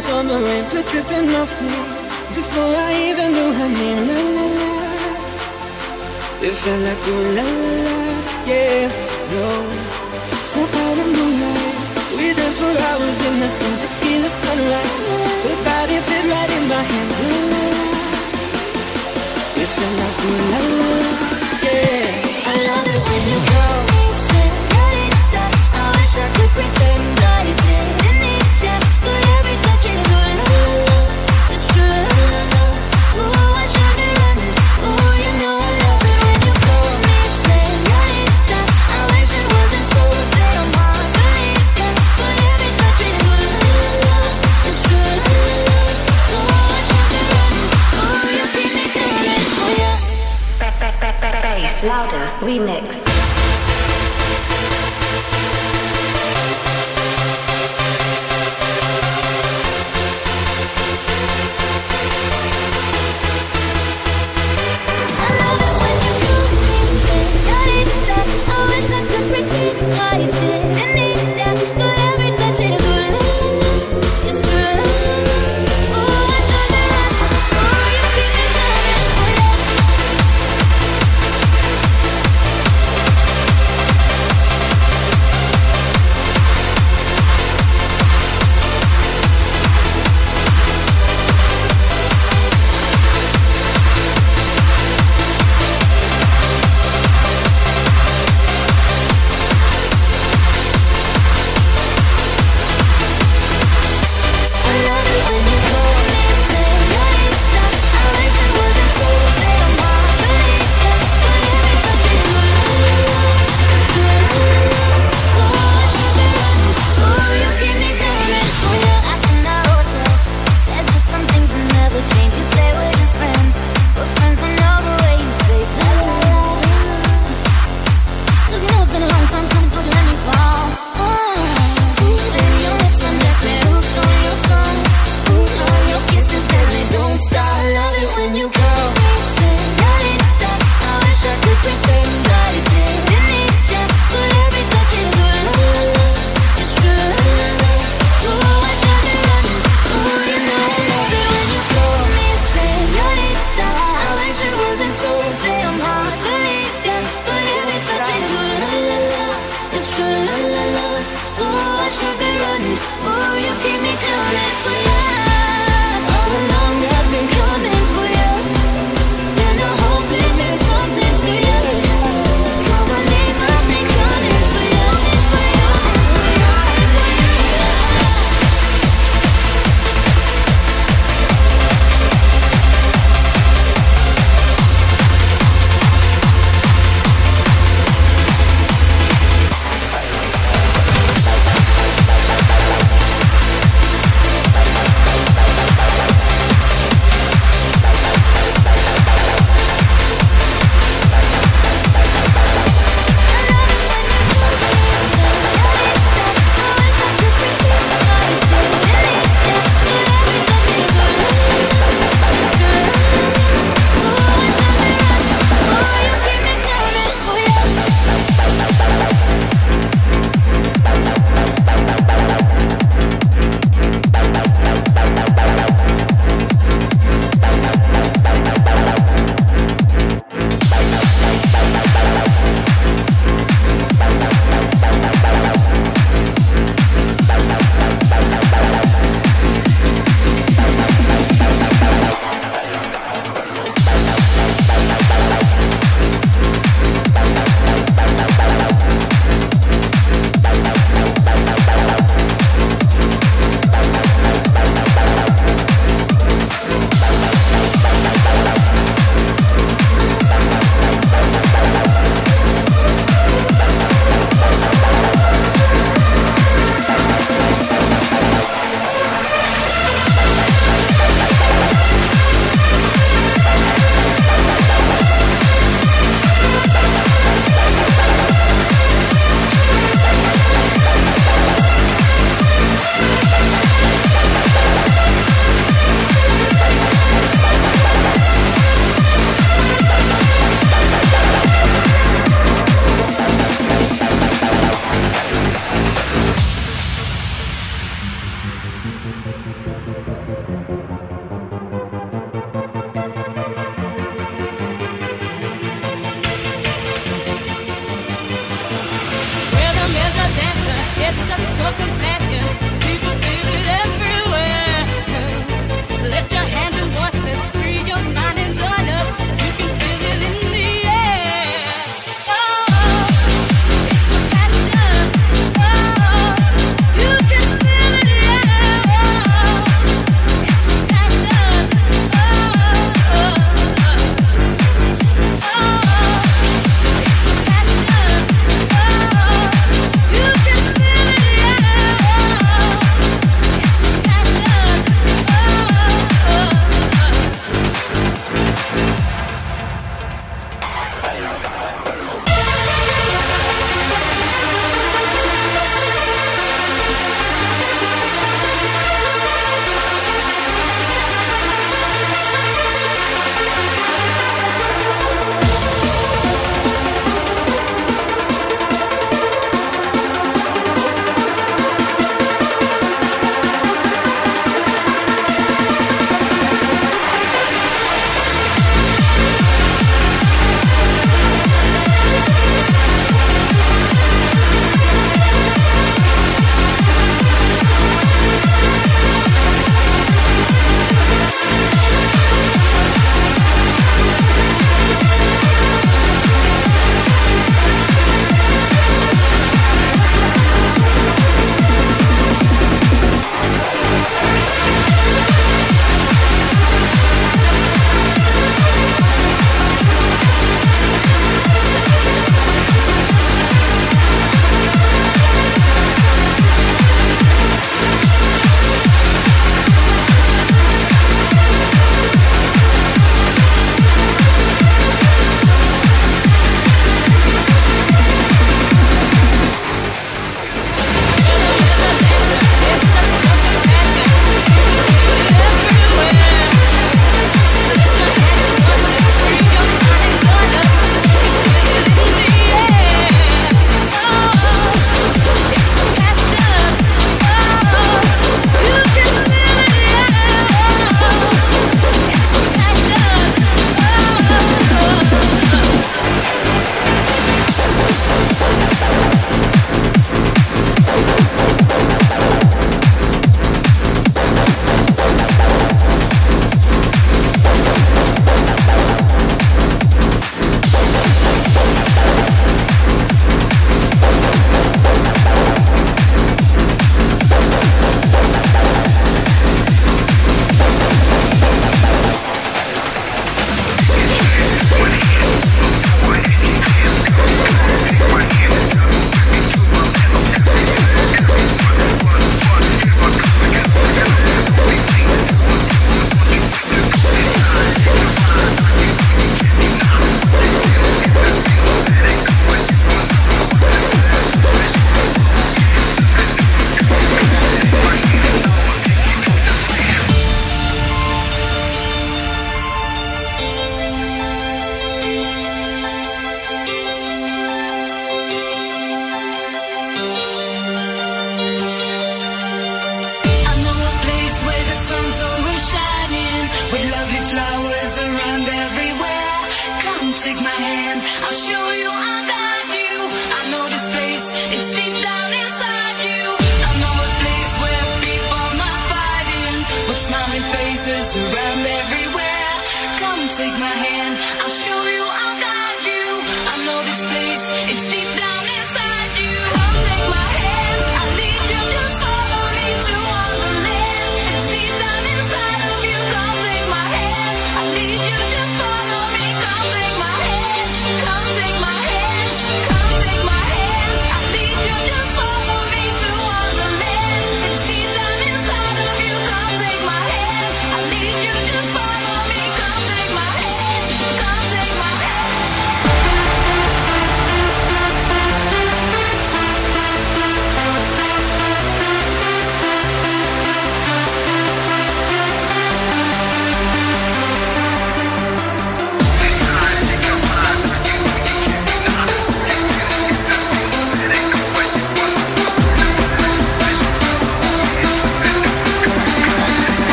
from summer rains were dripping off me before I even knew her name. La la la, it felt like ooh la la, yeah. No, step out of moonlight, we danced for hours in the sun, the sunlight. Her body fit right in my hands. La la, it felt like ooh la la, yeah. I love it when you go. I wish I could pretend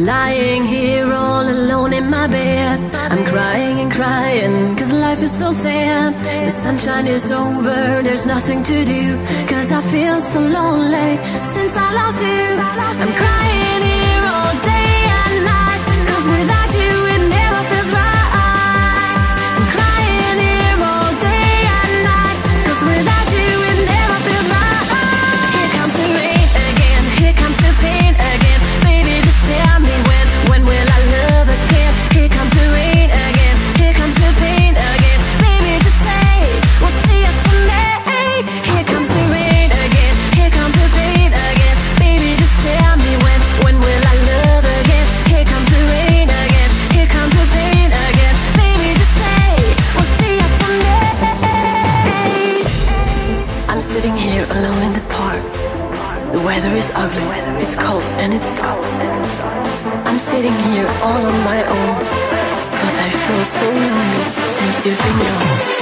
Lying here all alone in my bed. I'm crying and crying, cause life is so sad. The sunshine is over, there's nothing to do. Cause I feel so lonely since I lost you. I'm crying. sitting here all on my own. Cause I feel so lonely since you've been gone.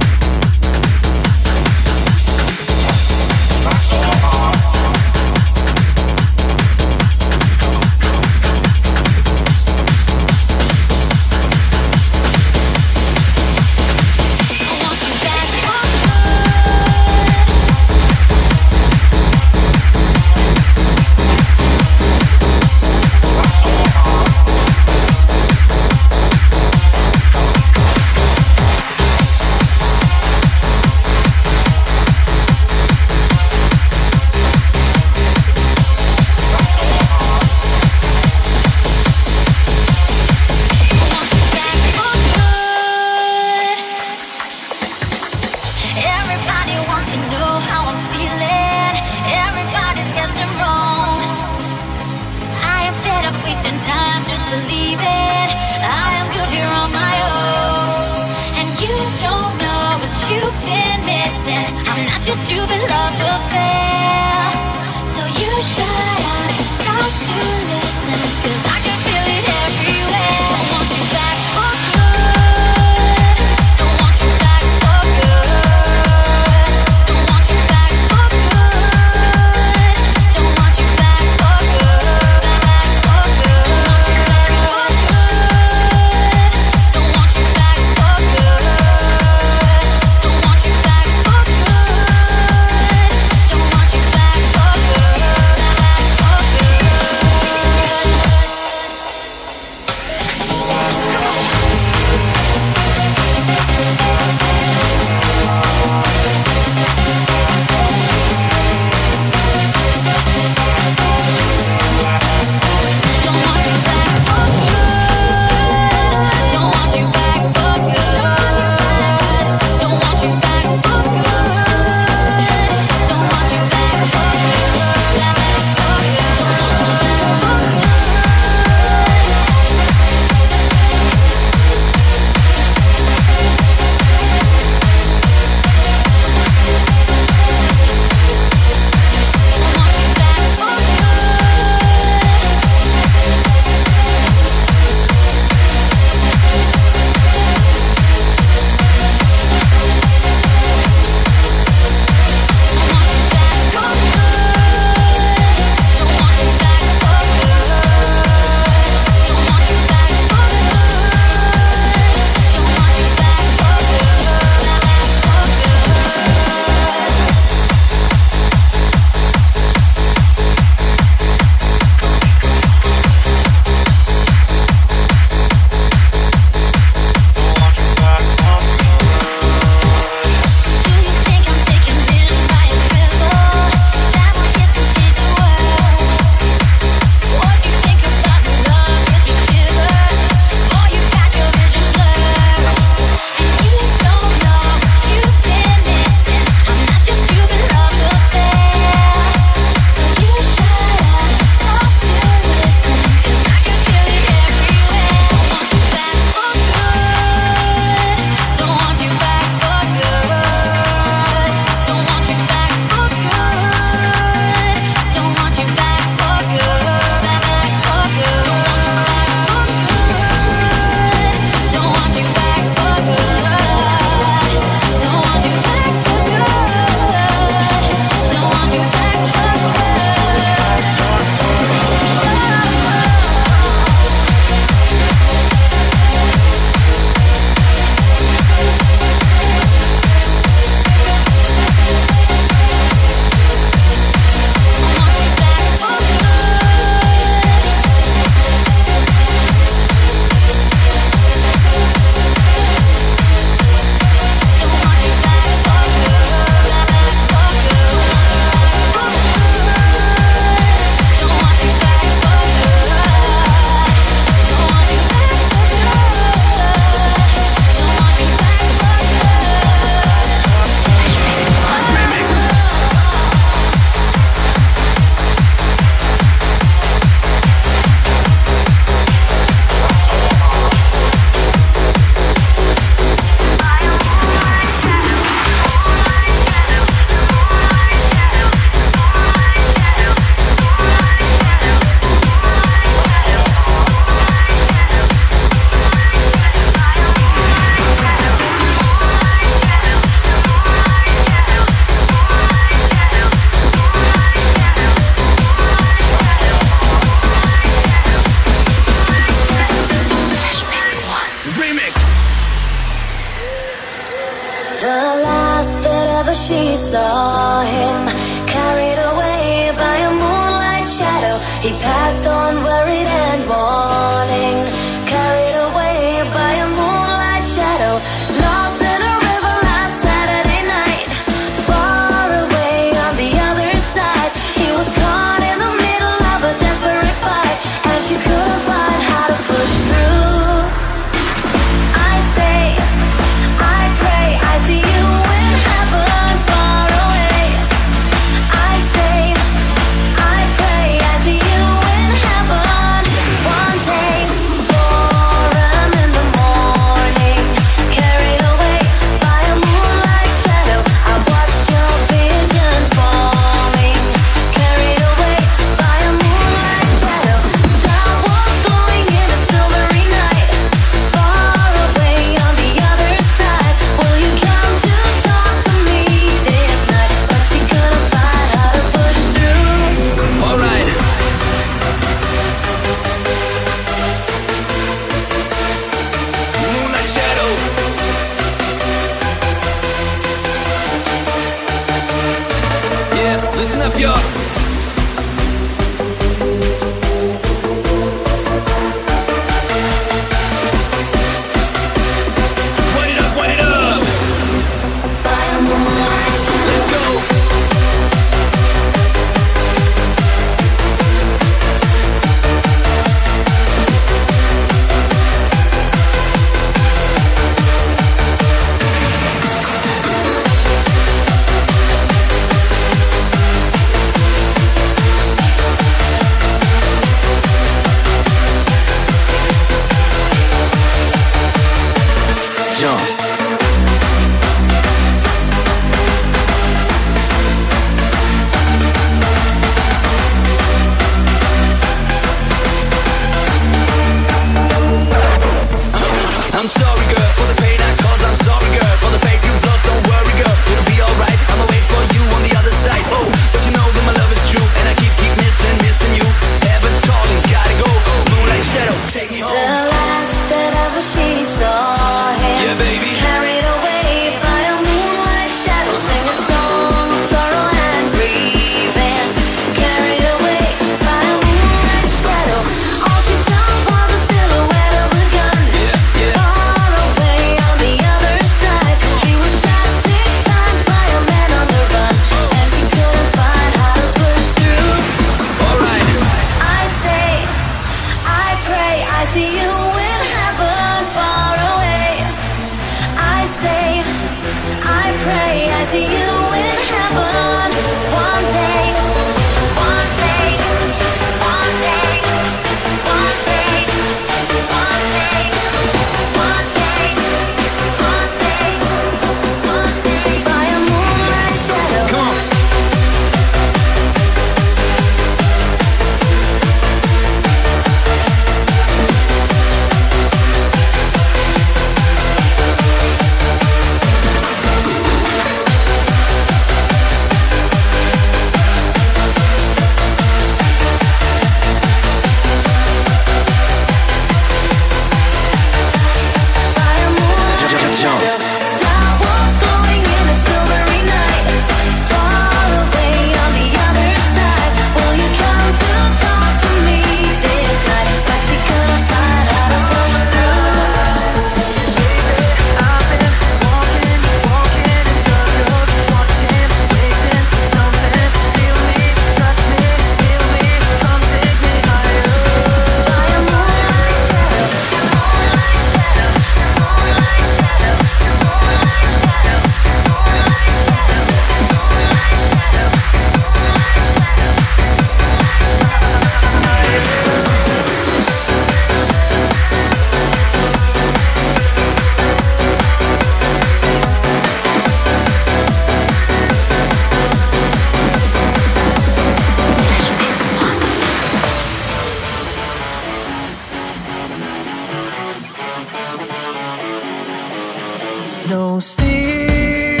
No sleep,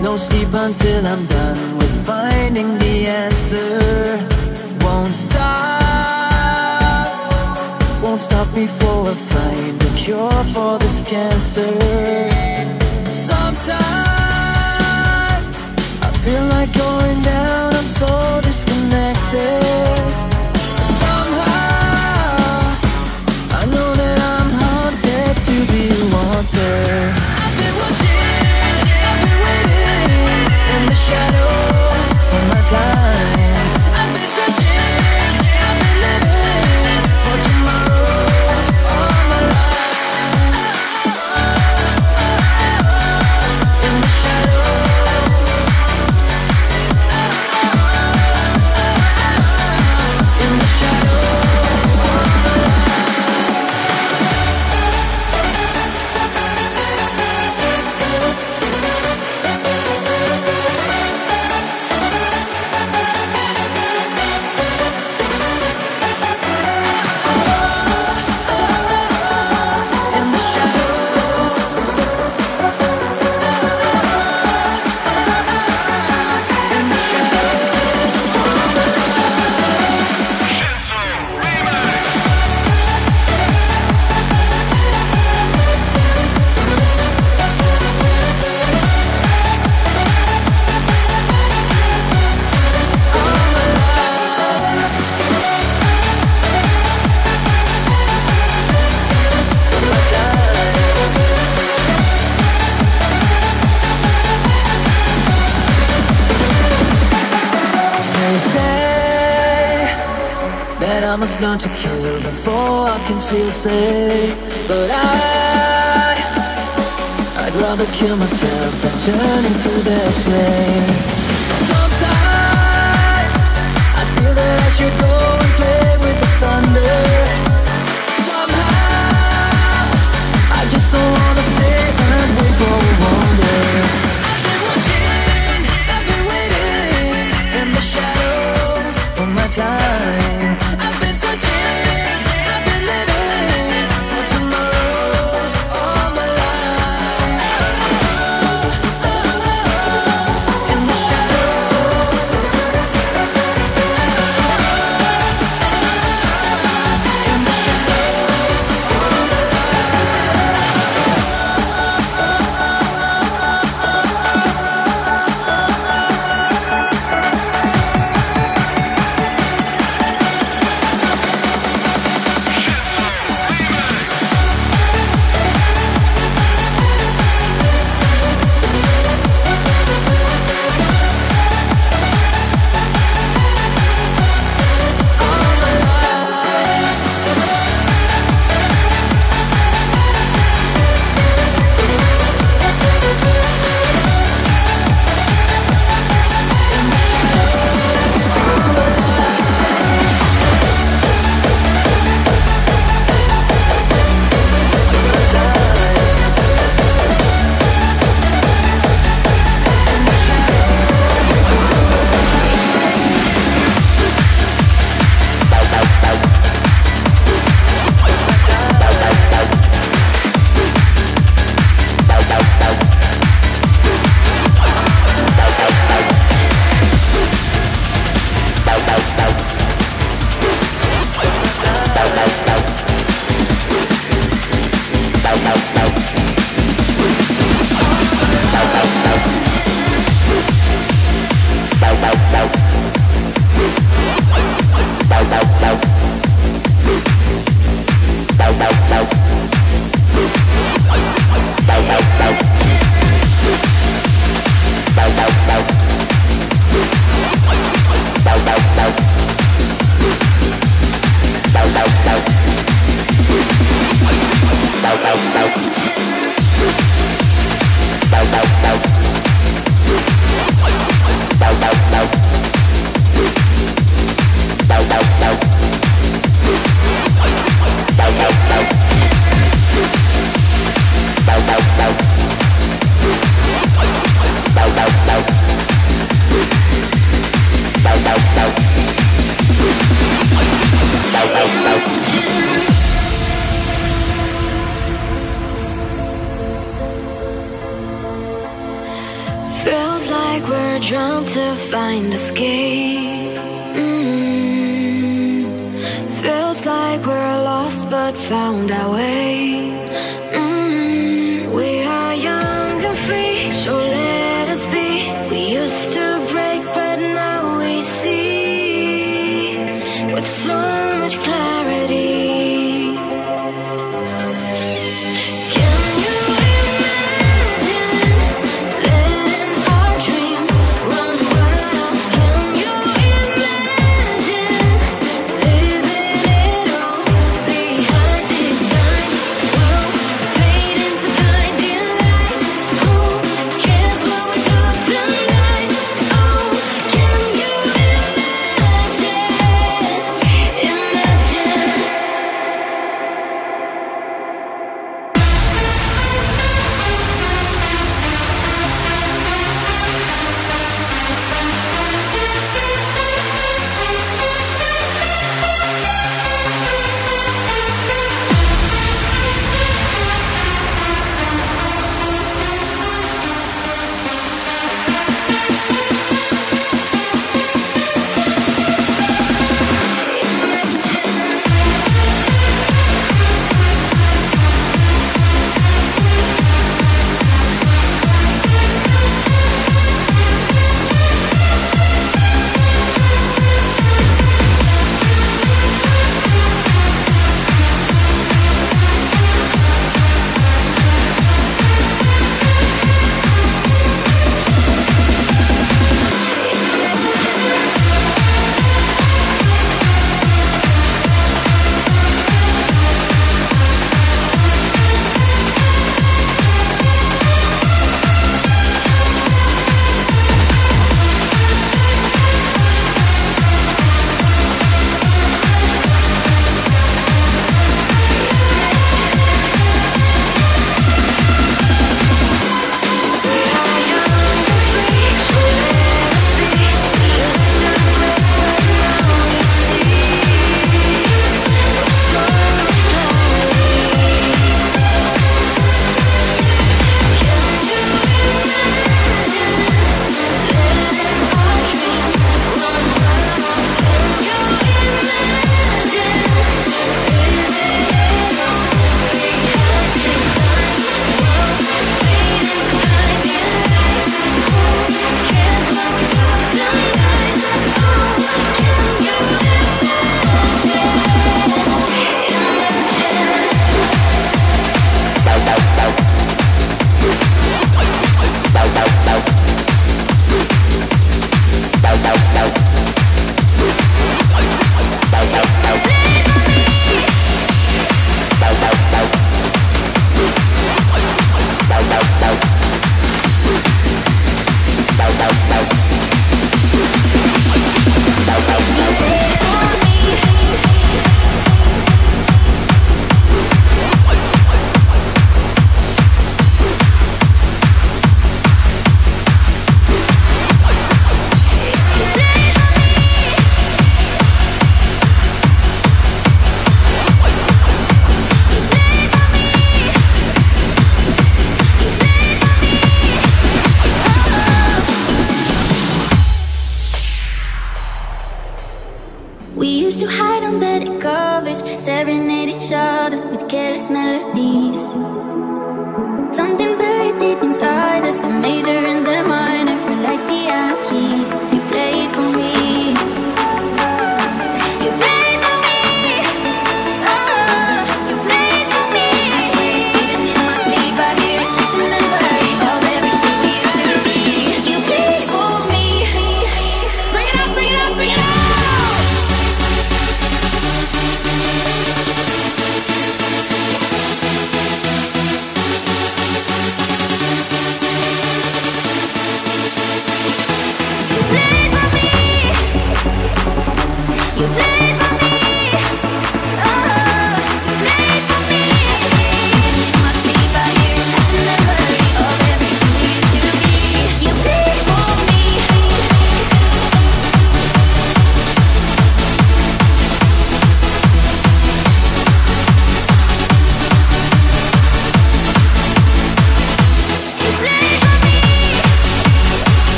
no sleep until I'm done with finding the answer. Won't stop, won't stop before I find the cure for this cancer. Sometimes I feel like going down, I'm so disconnected. going to kill you before I can feel safe. But I, I'd rather kill myself than turn into their slave. Sometimes I feel that I should go and play with the thunder. Somehow I just don't wanna stay and wait for a wonder. time